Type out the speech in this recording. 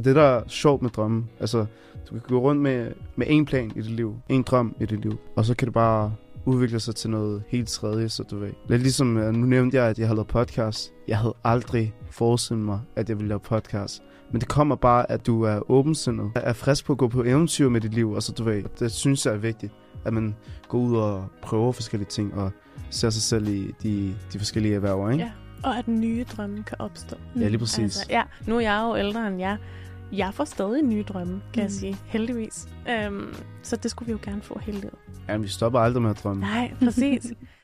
Og det, der er sjovt med drømme, altså, du kan gå rundt med, med en plan i dit liv, en drøm i dit liv, og så kan det bare udvikle sig til noget helt tredje, så du ved. Lidt ligesom, øh, nu nævnte jeg, at jeg havde lavet podcast. Jeg havde aldrig forestillet mig, at jeg ville lave podcast. Men det kommer bare, at du er åbensindet, er frisk på at gå på eventyr med dit liv, og så du ved, det synes jeg er vigtigt, at man går ud og prøver forskellige ting, og ser sig selv i de, de forskellige erhverv, ikke? Ja, og at nye drømme kan opstå. Ja, lige præcis. Altså, ja, nu er jeg jo ældre end jeg. Jeg får stadig nye drømme, kan mm. jeg sige. Heldigvis. Øhm, så det skulle vi jo gerne få hele livet. Jamen, vi stopper aldrig med at drømme. Nej, præcis.